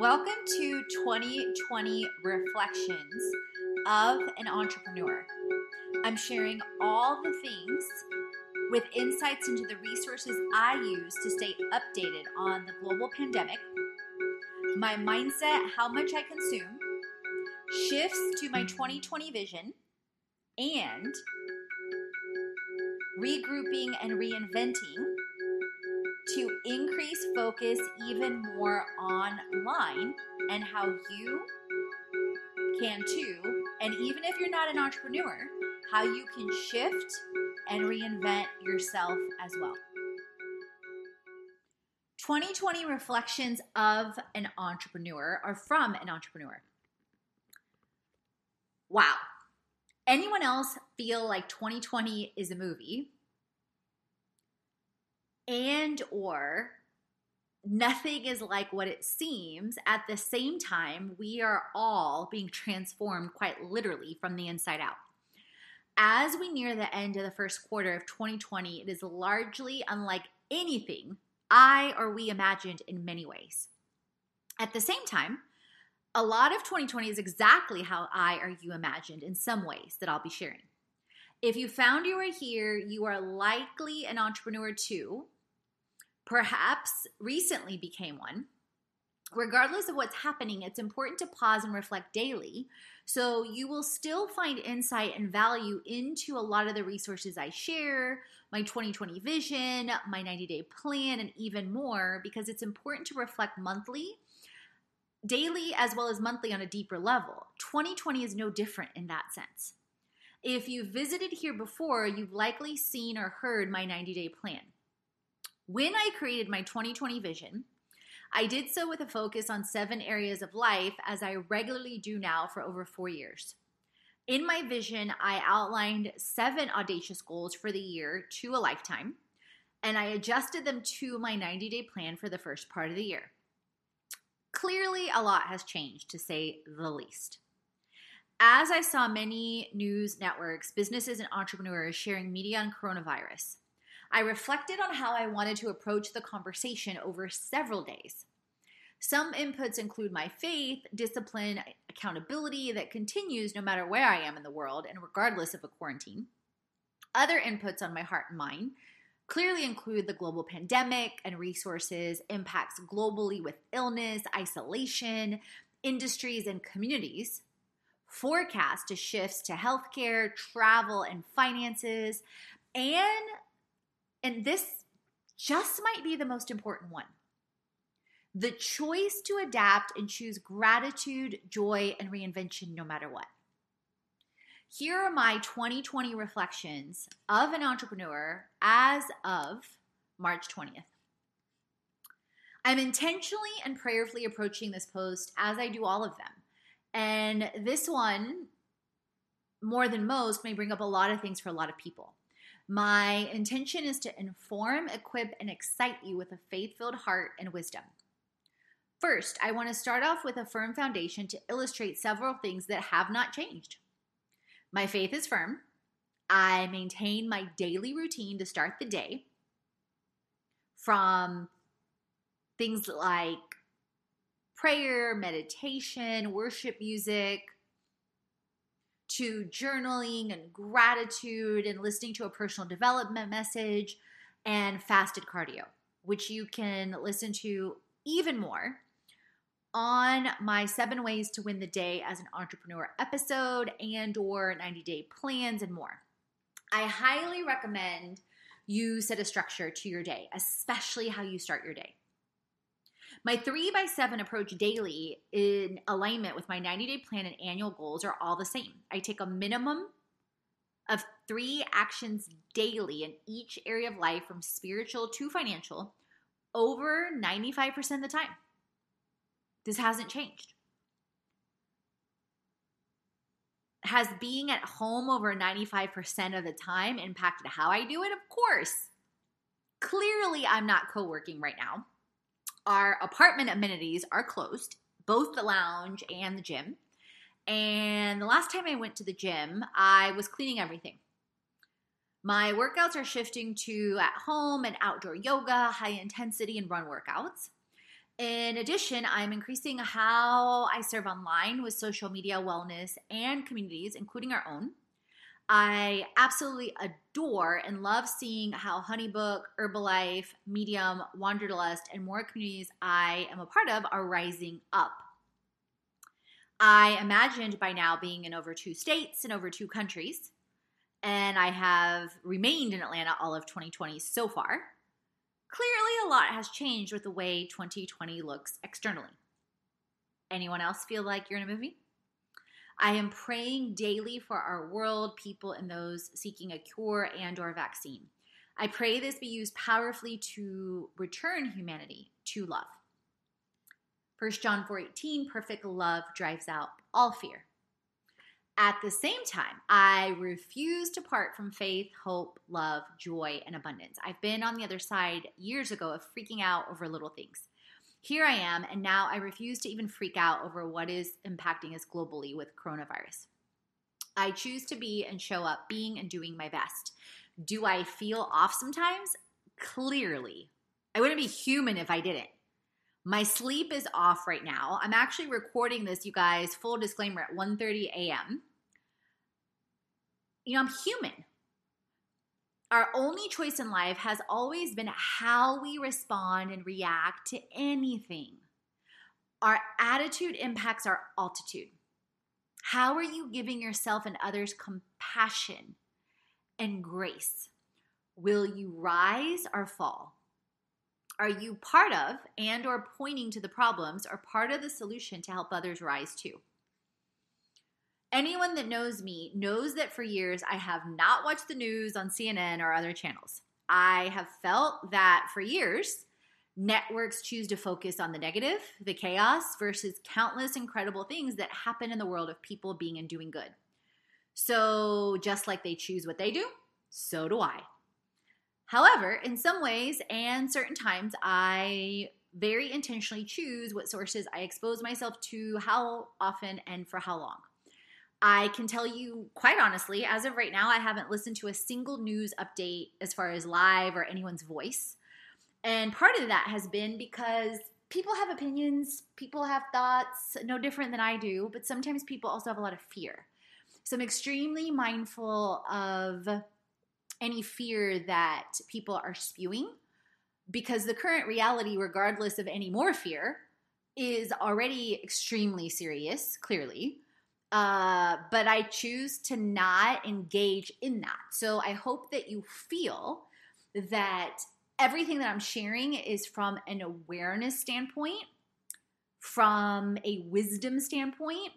Welcome to 2020 Reflections of an Entrepreneur. I'm sharing all the things with insights into the resources I use to stay updated on the global pandemic, my mindset, how much I consume, shifts to my 2020 vision, and regrouping and reinventing to increase focus even more online and how you can too. And even if you're not an entrepreneur, how you can shift and reinvent yourself as well. 2020 reflections of an entrepreneur are from an entrepreneur. Wow. Anyone else feel like 2020 is a movie? And or nothing is like what it seems. At the same time we are all being transformed quite literally from the inside out. As we near the end of the first quarter of 2020 it is largely unlike anything i or we imagined in many ways. At the same time a lot of 2020 is exactly how i or you imagined in some ways that i'll be sharing. If you found you were here you are likely an entrepreneur too perhaps recently became one. Regardless of what's happening, it's important to pause and reflect daily. So you will still find insight and value into a lot of the resources I share, my 2020 vision, my 90 day plan, and even more because it's important to reflect monthly, daily, as well as monthly on a deeper level. 2020 is no different in that sense. If you've visited here before, you've likely seen or heard my 90 day plan. When I created my 2020 vision, I did so with a focus on seven areas of life, as I regularly do now for over four years. In my vision, I outlined seven audacious goals for the year to a lifetime, and I adjusted them to my 90 day plan for the first part of the year. Clearly, a lot has changed, to say the least. As I saw many news networks, businesses, and entrepreneurs sharing media on coronavirus, I reflected on how I wanted to approach the conversation over several days. Some inputs include my faith, discipline, accountability that continues no matter where I am in the world and regardless of a quarantine. Other inputs on my heart and mind clearly include the global pandemic and resources, impacts globally with illness, isolation, industries, and communities, forecast to shifts to healthcare, travel, and finances, and and this just might be the most important one the choice to adapt and choose gratitude, joy, and reinvention no matter what. Here are my 2020 reflections of an entrepreneur as of March 20th. I'm intentionally and prayerfully approaching this post as I do all of them. And this one, more than most, may bring up a lot of things for a lot of people. My intention is to inform, equip, and excite you with a faith filled heart and wisdom. First, I want to start off with a firm foundation to illustrate several things that have not changed. My faith is firm. I maintain my daily routine to start the day from things like prayer, meditation, worship music, to journaling and gratitude and listening to a personal development message and fasted cardio, which you can listen to even more on my 7 ways to win the day as an entrepreneur episode and or 90 day plans and more. I highly recommend you set a structure to your day, especially how you start your day. My three by seven approach daily in alignment with my 90 day plan and annual goals are all the same. I take a minimum of three actions daily in each area of life from spiritual to financial over 95% of the time. This hasn't changed. Has being at home over 95% of the time impacted how I do it? Of course. Clearly, I'm not co working right now our apartment amenities are closed, both the lounge and the gym. And the last time I went to the gym, I was cleaning everything. My workouts are shifting to at home and outdoor yoga, high intensity, and run workouts. In addition, I'm increasing how I serve online with social media, wellness, and communities, including our own. I absolutely adore and love seeing how Honeybook, Herbalife, Medium, Wanderlust, and more communities I am a part of are rising up. I imagined by now being in over two states and over two countries, and I have remained in Atlanta all of 2020 so far. Clearly, a lot has changed with the way 2020 looks externally. Anyone else feel like you're in a movie? I am praying daily for our world, people, and those seeking a cure and or vaccine. I pray this be used powerfully to return humanity to love. 1 John 4:18, perfect love drives out all fear. At the same time, I refuse to part from faith, hope, love, joy, and abundance. I've been on the other side years ago of freaking out over little things. Here I am, and now I refuse to even freak out over what is impacting us globally with coronavirus. I choose to be and show up being and doing my best. Do I feel off sometimes? Clearly. I wouldn't be human if I didn't. My sleep is off right now. I'm actually recording this, you guys, full disclaimer at 1:30 a.m you know, I'm human. Our only choice in life has always been how we respond and react to anything. Our attitude impacts our altitude. How are you giving yourself and others compassion and grace? Will you rise or fall? Are you part of and or pointing to the problems or part of the solution to help others rise too? Anyone that knows me knows that for years I have not watched the news on CNN or other channels. I have felt that for years, networks choose to focus on the negative, the chaos, versus countless incredible things that happen in the world of people being and doing good. So, just like they choose what they do, so do I. However, in some ways and certain times, I very intentionally choose what sources I expose myself to, how often, and for how long. I can tell you quite honestly, as of right now, I haven't listened to a single news update as far as live or anyone's voice. And part of that has been because people have opinions, people have thoughts, no different than I do, but sometimes people also have a lot of fear. So I'm extremely mindful of any fear that people are spewing because the current reality, regardless of any more fear, is already extremely serious, clearly. Uh, but I choose to not engage in that. So I hope that you feel that everything that I'm sharing is from an awareness standpoint, from a wisdom standpoint,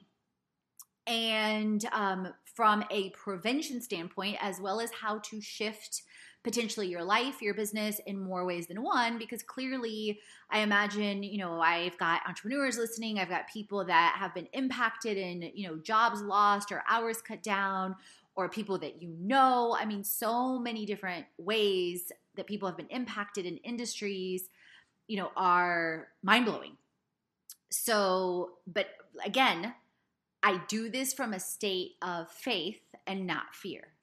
and um, from a prevention standpoint, as well as how to shift potentially your life, your business in more ways than one because clearly I imagine, you know, I've got entrepreneurs listening, I've got people that have been impacted and, you know, jobs lost or hours cut down or people that you know. I mean, so many different ways that people have been impacted in industries, you know, are mind-blowing. So, but again, I do this from a state of faith and not fear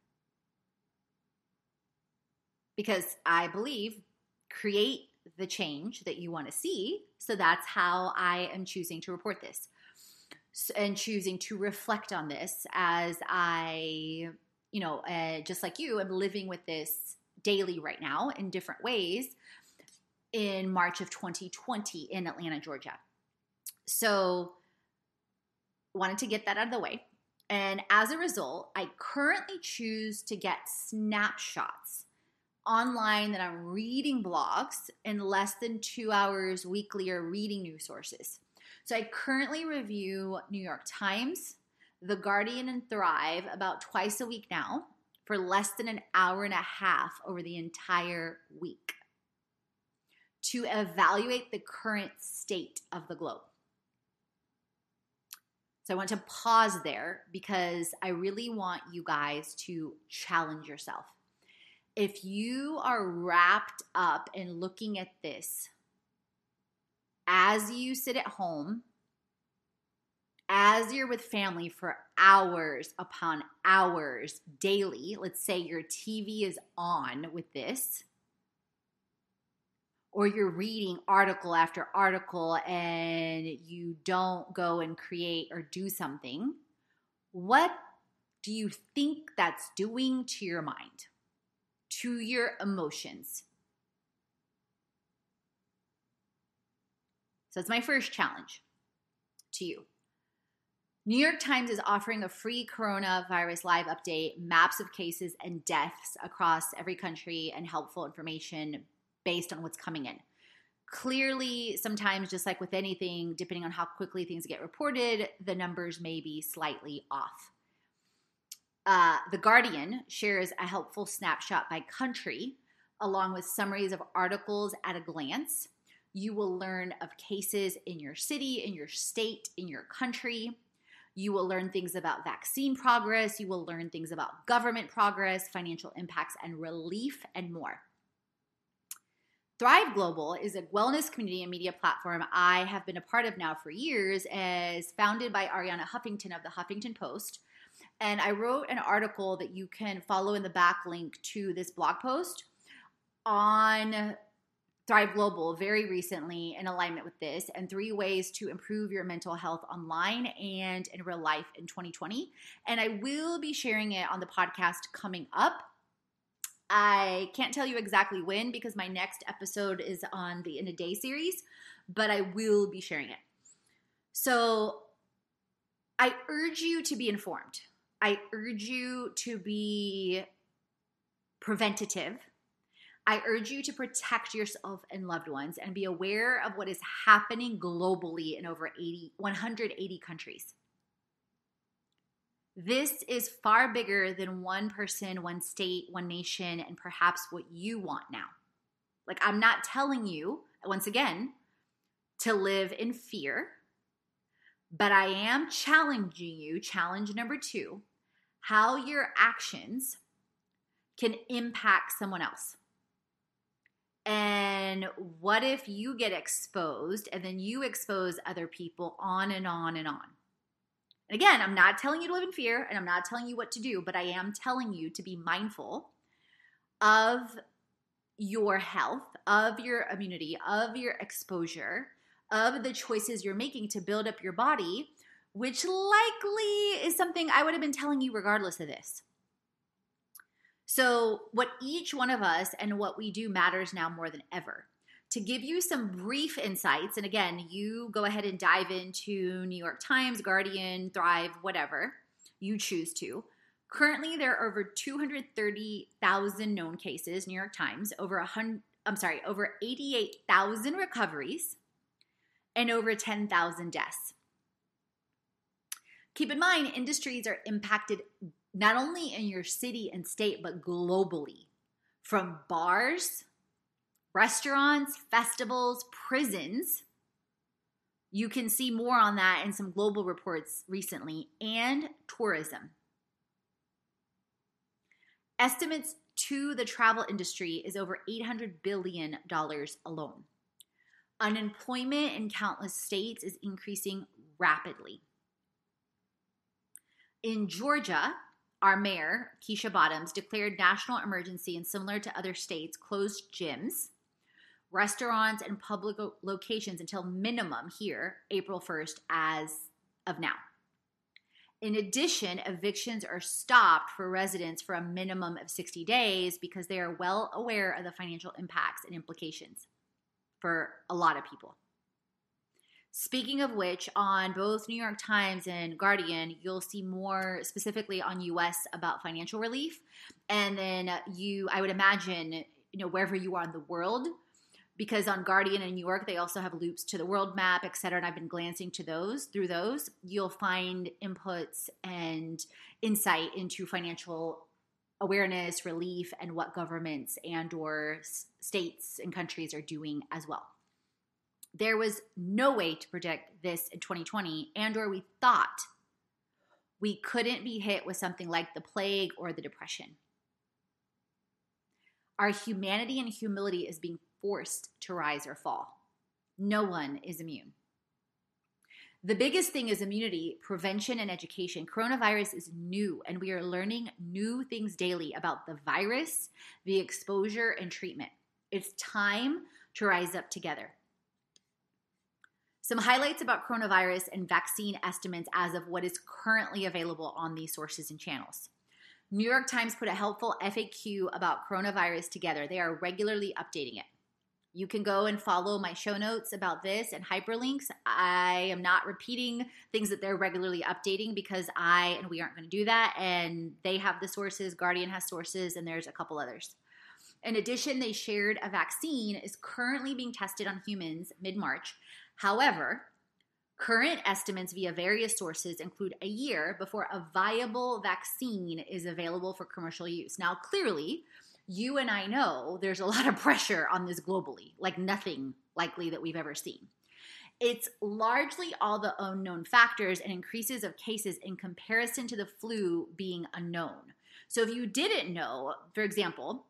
because I believe create the change that you want to see. So that's how I am choosing to report this and choosing to reflect on this as I, you know, uh, just like you, am living with this daily right now in different ways in March of 2020 in Atlanta, Georgia. So, wanted to get that out of the way. And as a result, I currently choose to get snapshots online that I'm reading blogs in less than two hours weekly or reading news sources. So I currently review New York Times, The Guardian, and Thrive about twice a week now for less than an hour and a half over the entire week to evaluate the current state of the globe. So I want to pause there because I really want you guys to challenge yourself if you are wrapped up in looking at this as you sit at home, as you're with family for hours upon hours daily, let's say your TV is on with this, or you're reading article after article and you don't go and create or do something, what do you think that's doing to your mind, to your emotions? So that's my first challenge to you. New York Times is offering a free coronavirus live update, maps of cases and deaths across every country, and helpful information based on what's coming in. Clearly, sometimes, just like with anything, depending on how quickly things get reported, the numbers may be slightly off. Uh, the Guardian shares a helpful snapshot by country, along with summaries of articles at a glance. You will learn of cases in your city, in your state, in your country. You will learn things about vaccine progress. You will learn things about government progress, financial impacts, and relief, and more. Thrive Global is a wellness community and media platform I have been a part of now for years, as founded by Arianna Huffington of the Huffington Post. And I wrote an article that you can follow in the back link to this blog post on Thrive Global very recently in alignment with this, and three ways to improve your mental health online and in real life in 2020. And I will be sharing it on the podcast coming up. I can't tell you exactly when because my next episode is on the In a Day series, but I will be sharing it. So I urge you to be informed. I urge you to be preventative. I urge you to protect yourself and loved ones and be aware of what is happening globally in over 80, 180 countries. This is far bigger than one person, one state, one nation, and perhaps what you want now. Like, I'm not telling you, once again, to live in fear, but I am challenging you, challenge number two, how your actions can impact someone else. And what if you get exposed and then you expose other people on and on and on? And again, I'm not telling you to live in fear and I'm not telling you what to do, but I am telling you to be mindful of your health, of your immunity, of your exposure, of the choices you're making to build up your body, which likely is something I would have been telling you regardless of this. So, what each one of us and what we do matters now more than ever to give you some brief insights, and again, you go ahead and dive into New York Times, Guardian, Thrive, whatever you choose to. Currently, there are over 230,000 known cases, New York Times, over 100, I'm sorry, over 88,000 recoveries, and over 10,000 deaths. Keep in mind, industries are impacted not only in your city and state, but globally. From bars restaurants, festivals, prisons. You can see more on that in some global reports recently, and tourism. Estimates to the travel industry is over $800 billion alone. Unemployment in countless states is increasing rapidly. In Georgia, our mayor, Keisha Bottoms, declared national emergency and similar to other states, closed gyms restaurants, and public locations until minimum here, April 1st, as of now. In addition, evictions are stopped for residents for a minimum of 60 days because they are well aware of the financial impacts and implications for a lot of people. Speaking of which, on both New York Times and Guardian, you'll see more specifically on US about financial relief. And then you, I would imagine, you know, wherever you are in the world, because on Guardian and New York, they also have loops to the world map, et cetera. And I've been glancing to those through those. You'll find inputs and insight into financial awareness, relief, and what governments and or states and countries are doing as well. There was no way to predict this in 2020, and or we thought we couldn't be hit with something like the plague or the depression. Our humanity and humility is being forced to rise or fall. No one is immune. The biggest thing is immunity, prevention, and education. Coronavirus is new, and we are learning new things daily about the virus, the exposure, and treatment. It's time to rise up together. Some highlights about coronavirus and vaccine estimates as of what is currently available on these sources and channels. New York Times put a helpful FAQ about coronavirus together. They are regularly updating it. You can go and follow my show notes about this and hyperlinks. I am not repeating things that they're regularly updating because I and we aren't going to do that. And they have the sources, Guardian has sources, and there's a couple others. In addition, they shared a vaccine is currently being tested on humans mid March. However, current estimates via various sources include a year before a viable vaccine is available for commercial use. Now, clearly, you and I know there's a lot of pressure on this globally, like nothing likely that we've ever seen. It's largely all the unknown factors and increases of cases in comparison to the flu being unknown. So if you didn't know, for example,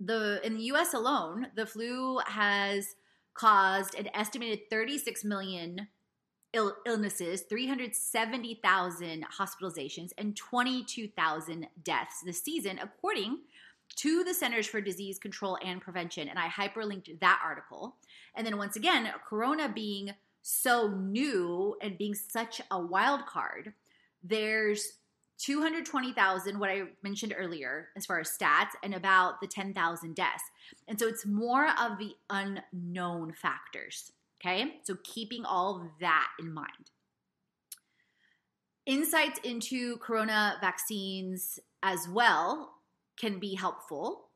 the in the US alone, the flu has caused an estimated 36 million Ill- illnesses, 370,000 hospitalizations, and 22,000 deaths this season, according to the Centers for Disease Control and Prevention. And I hyperlinked that article. And then once again, Corona being so new and being such a wild card, there's 220,000, what I mentioned earlier, as far as stats, and about the 10,000 deaths. And so it's more of the unknown factors. Okay, so keeping all that in mind. Insights into corona vaccines as well can be helpful.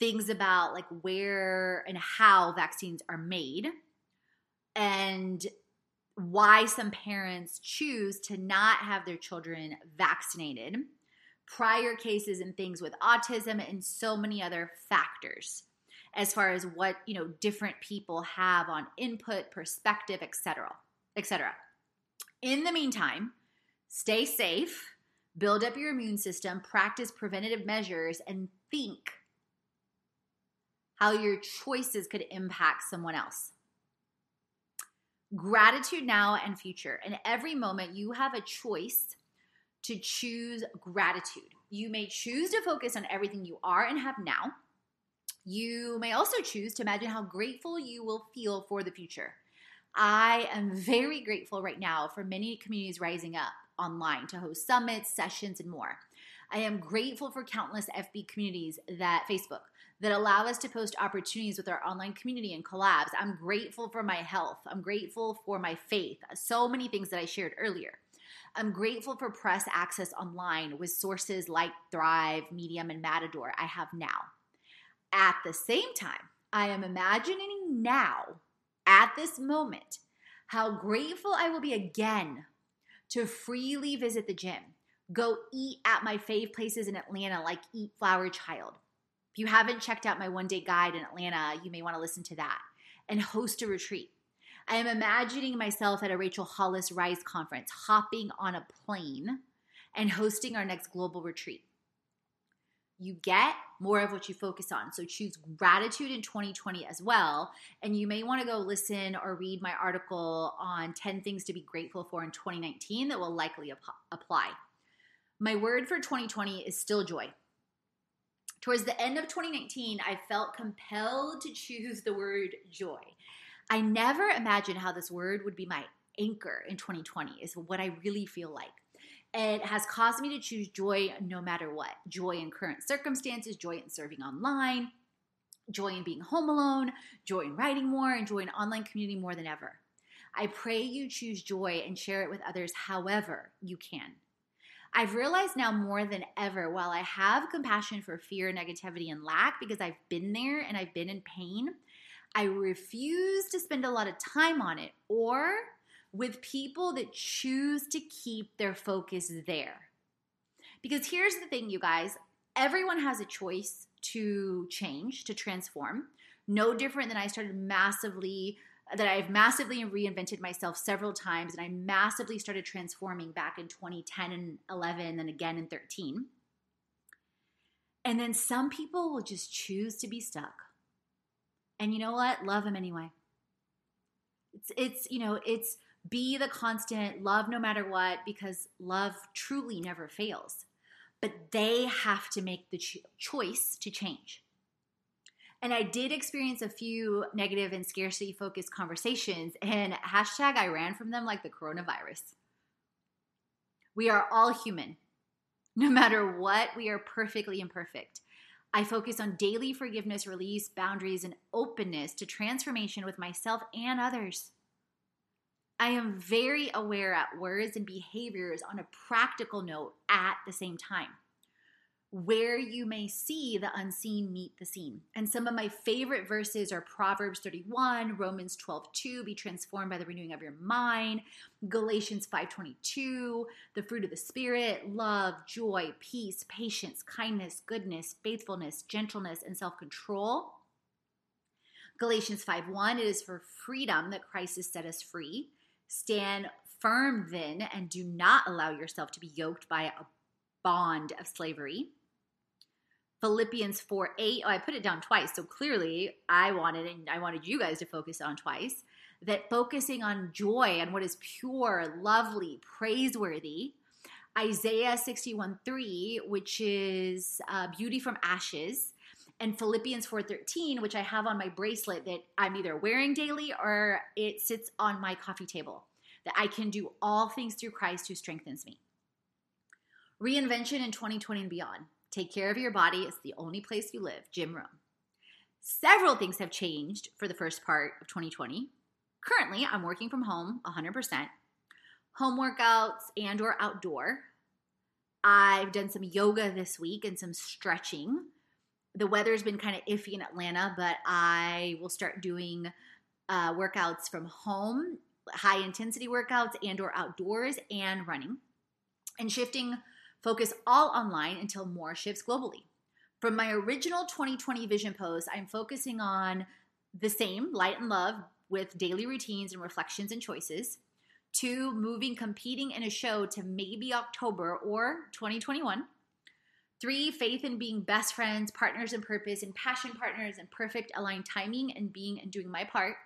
Things about like where and how vaccines are made and why some parents choose to not have their children vaccinated, prior cases and things with autism, and so many other factors as far as what you know different people have on input, perspective, etc., etc. In the meantime, stay safe build up your immune system, practice preventative measures, and think how your choices could impact someone else. Gratitude now and future. In every moment, you have a choice to choose gratitude. You may choose to focus on everything you are and have now. You may also choose to imagine how grateful you will feel for the future. I am very grateful right now for many communities rising up online to host summits, sessions, and more. I am grateful for countless FB communities that Facebook that allow us to post opportunities with our online community and collabs. I'm grateful for my health. I'm grateful for my faith. So many things that I shared earlier. I'm grateful for press access online with sources like Thrive, Medium, and Matador I have now. At the same time, I am imagining now, at this moment, how grateful I will be again to freely visit the gym, go eat at my fave places in Atlanta, like Eat Flower Child. If you haven't checked out my one day guide in Atlanta, you may want to listen to that and host a retreat. I am imagining myself at a Rachel Hollis Rise conference, hopping on a plane and hosting our next global retreat you get more of what you focus on. So choose gratitude in 2020 as well. And you may want to go listen or read my article on 10 things to be grateful for in 2019 that will likely ap- apply. My word for 2020 is still joy. Towards the end of 2019, I felt compelled to choose the word joy. I never imagined how this word would be my anchor in 2020, is what I really feel like. It has caused me to choose joy no matter what joy in current circumstances, joy in serving online, joy in being home alone, joy in writing more, and joy in online community more than ever. I pray you choose joy and share it with others however you can. I've realized now more than ever while I have compassion for fear, negativity, and lack because I've been there and I've been in pain, I refuse to spend a lot of time on it or with people that choose to keep their focus there. Because here's the thing, you guys everyone has a choice to change, to transform. No different than I started massively, that I've massively reinvented myself several times, and I massively started transforming back in 2010 and 11, and again in 13. And then some people will just choose to be stuck. And you know what? Love them anyway. It's, it's, you know, it's, be the constant, love no matter what, because love truly never fails. But they have to make the cho- choice to change. And I did experience a few negative and scarcity focused conversations, and hashtag I ran from them like the coronavirus. We are all human. No matter what, we are perfectly imperfect. I focus on daily forgiveness, release, boundaries, and openness to transformation with myself and others. I am very aware at words and behaviors on a practical note at the same time where you may see the unseen meet the seen. And some of my favorite verses are Proverbs 31, Romans 12, 2, be transformed by the renewing of your mind, Galatians 5:22, the fruit of the spirit, love, joy, peace, patience, kindness, goodness, faithfulness, gentleness, and self-control. Galatians 5:1, it is for freedom that Christ has set us free. Stand firm then and do not allow yourself to be yoked by a bond of slavery. Philippians 4 8. Oh, I put it down twice. So clearly I wanted, and I wanted you guys to focus on twice, that focusing on joy and what is pure, lovely, praiseworthy. Isaiah 61 3, which is uh, beauty from ashes. And Philippians 4:13, which I have on my bracelet that I'm either wearing daily or it sits on my coffee table, that I can do all things through Christ who strengthens me. Reinvention in 2020 and beyond. Take care of your body. It's the only place you live. Jim Rohn. Several things have changed for the first part of 2020. Currently, I'm working from home 100%. Home workouts and or outdoor. I've done some yoga this week and some stretching. The weather's been kind of iffy in Atlanta, but I will start doing uh, workouts from home, high intensity workouts and or outdoors and running. And shifting Focus all online until more shifts globally. From my original 2020 vision post, I'm focusing on the same light and love with daily routines and reflections and choices. Two, moving competing in a show to maybe October or 2021. Three, faith in being best friends, partners in purpose, and passion partners, and perfect aligned timing and being and doing my part.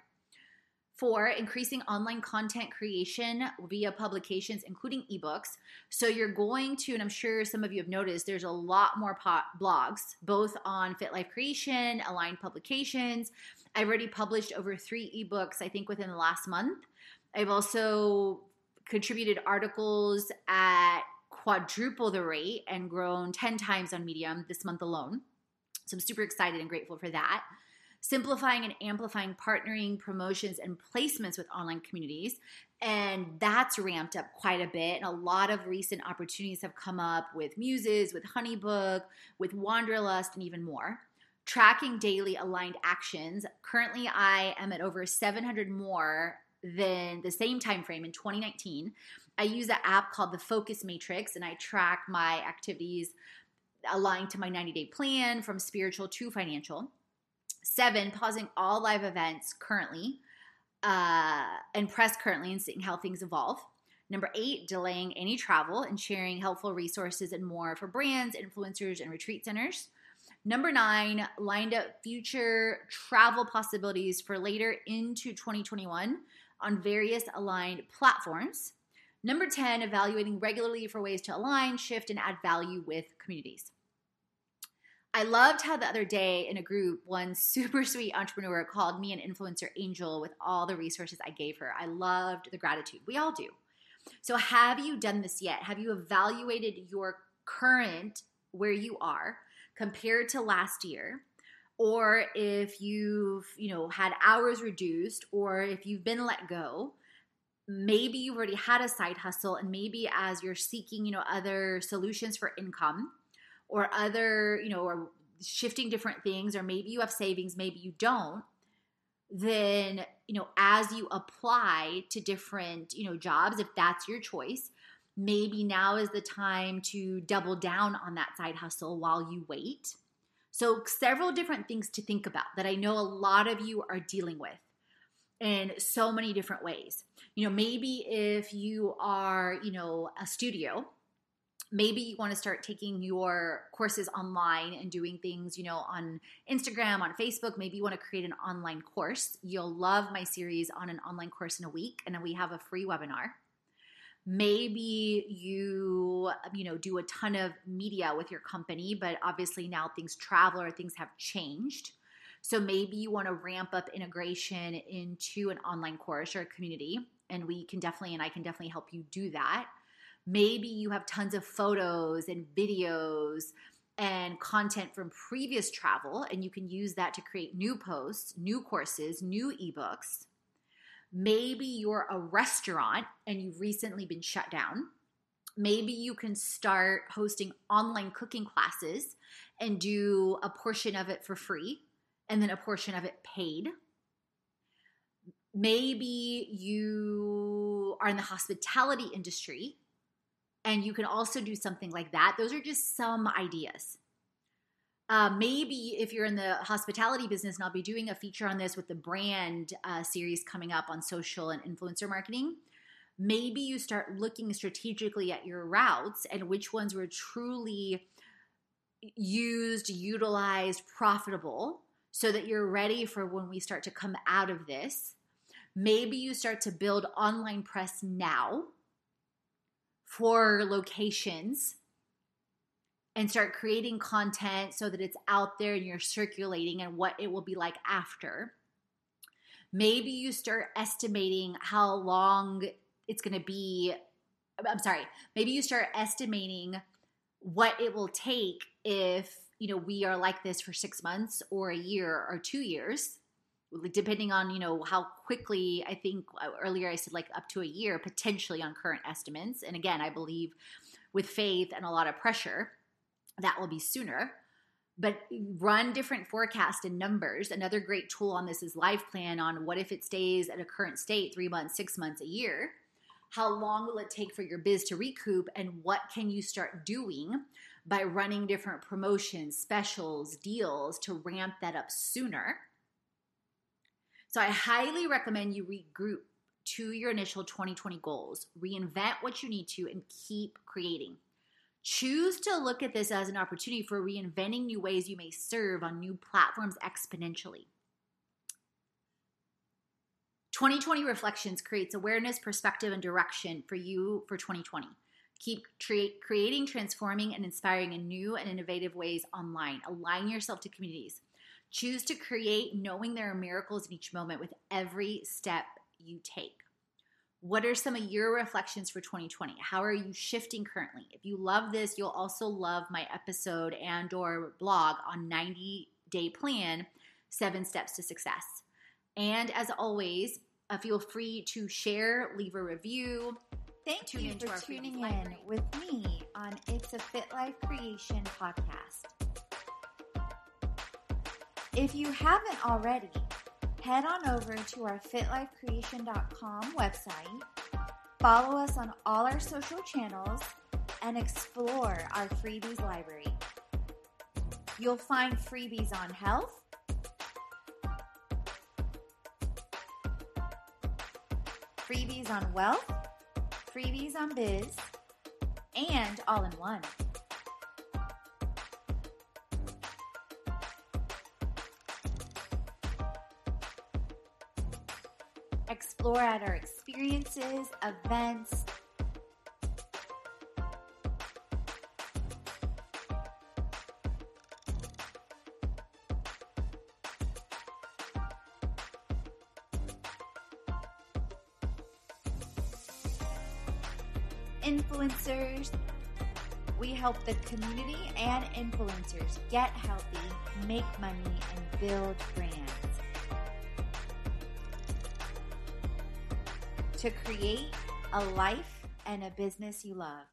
Four, increasing online content creation via publications, including ebooks. So you're going to, and I'm sure some of you have noticed, there's a lot more blogs, both on Fit Life Creation, aligned publications. I've already published over three ebooks, I think, within the last month. I've also contributed articles at quadruple the rate and grown 10 times on Medium this month alone. So I'm super excited and grateful for that simplifying and amplifying partnering, promotions, and placements with online communities. And that's ramped up quite a bit. And a lot of recent opportunities have come up with Muses, with Honeybook, with Wanderlust, and even more. Tracking daily aligned actions. Currently, I am at over 700 more than the same time frame in 2019. I use an app called the Focus Matrix, and I track my activities aligned to my 90 day plan from spiritual to financial. Seven, pausing all live events currently uh, and press currently and seeing how things evolve. Number eight, delaying any travel and sharing helpful resources and more for brands, influencers, and retreat centers. Number nine, lined up future travel possibilities for later into 2021 on various aligned platforms. Number 10, evaluating regularly for ways to align, shift, and add value with communities. I loved how the other day in a group, one super sweet entrepreneur called me an influencer angel with all the resources I gave her. I loved the gratitude. We all do. So, have you done this yet? Have you evaluated your current where you are compared to last year? Or if you've, you know, had hours reduced or if you've been let go, maybe you've already had a side hustle and maybe as you're seeking, you know, other solutions for income, or other, you know, or shifting different things, or maybe you have savings, maybe you don't, then, you know, as you apply to different, you know, jobs, if that's your choice, maybe now is the time to double down on that side hustle while you wait. So, several different things to think about that I know a lot of you are dealing with in so many different ways. You know, maybe if you are, you know, a studio maybe you want to start taking your courses online and doing things, you know, on Instagram, on Facebook. Maybe you want to create an online course. You'll love my series on an online course in a week, and then we have a free webinar. Maybe you, you know, do a ton of media with your company, but obviously now things travel or things have changed. So maybe you want to ramp up integration into an online course or a community, and we can definitely, and I can definitely help you do that. Maybe you have tons of photos and videos and content from previous travel, and you can use that to create new posts, new courses, new ebooks. Maybe you're a restaurant and you've recently been shut down. Maybe you can start hosting online cooking classes and do a portion of it for free and then a portion of it paid. Maybe you are in the hospitality industry and you can also do something like that. Those are just some ideas. Uh, maybe if you're in the hospitality business, and I'll be doing a feature on this with the brand uh, series coming up on social and influencer marketing. Maybe you start looking strategically at your routes and which ones were truly used, utilized, profitable, so that you're ready for when we start to come out of this. Maybe you start to build online press now for locations and start creating content so that it's out there and you're circulating and what it will be like after. Maybe you start estimating how long it's going to be. I'm sorry. Maybe you start estimating what it will take if you know we are like this for six months or a year or two years depending on you know how quickly i think uh, earlier i said like up to a year potentially on current estimates. And again i believe with faith and a lot of pressure that will be sooner. But run different forecast and numbers. Another great tool on this is life plan on what if it stays at a current state three months six months a year? How long will it take for your biz to recoup? And what can you start doing by running different promotions, specials, deals to ramp that up sooner. So I highly recommend you regroup to your initial 2020 goals, reinvent what you need to, and keep creating. Choose to look at this as an opportunity for reinventing new ways you may serve on new platforms exponentially. 2020 Reflections creates awareness, perspective, and direction for you for 2020. Keep creating, transforming, and inspiring in new and innovative ways online. Align yourself to communities. Choose to create, knowing there are miracles in each moment with every step you take. What are some of your reflections for 2020? How are you shifting currently? If you love this, you'll also love my episode and or blog on 90 day plan, 7 steps to success. And as always, uh, feel free to share, leave a review, Thank you for tuning in with me on It's a Fit Life Creation podcast. If you haven't already, head on over to our fitlifecreation.com website, follow us on all our social channels, and explore our freebies library. You'll find freebies on health, freebies on wealth, freebies on biz, and all in one. Explore at our experiences, events, influencers. We help the community and influencers get healthy, make money, and build brands. To create a life and a business you love.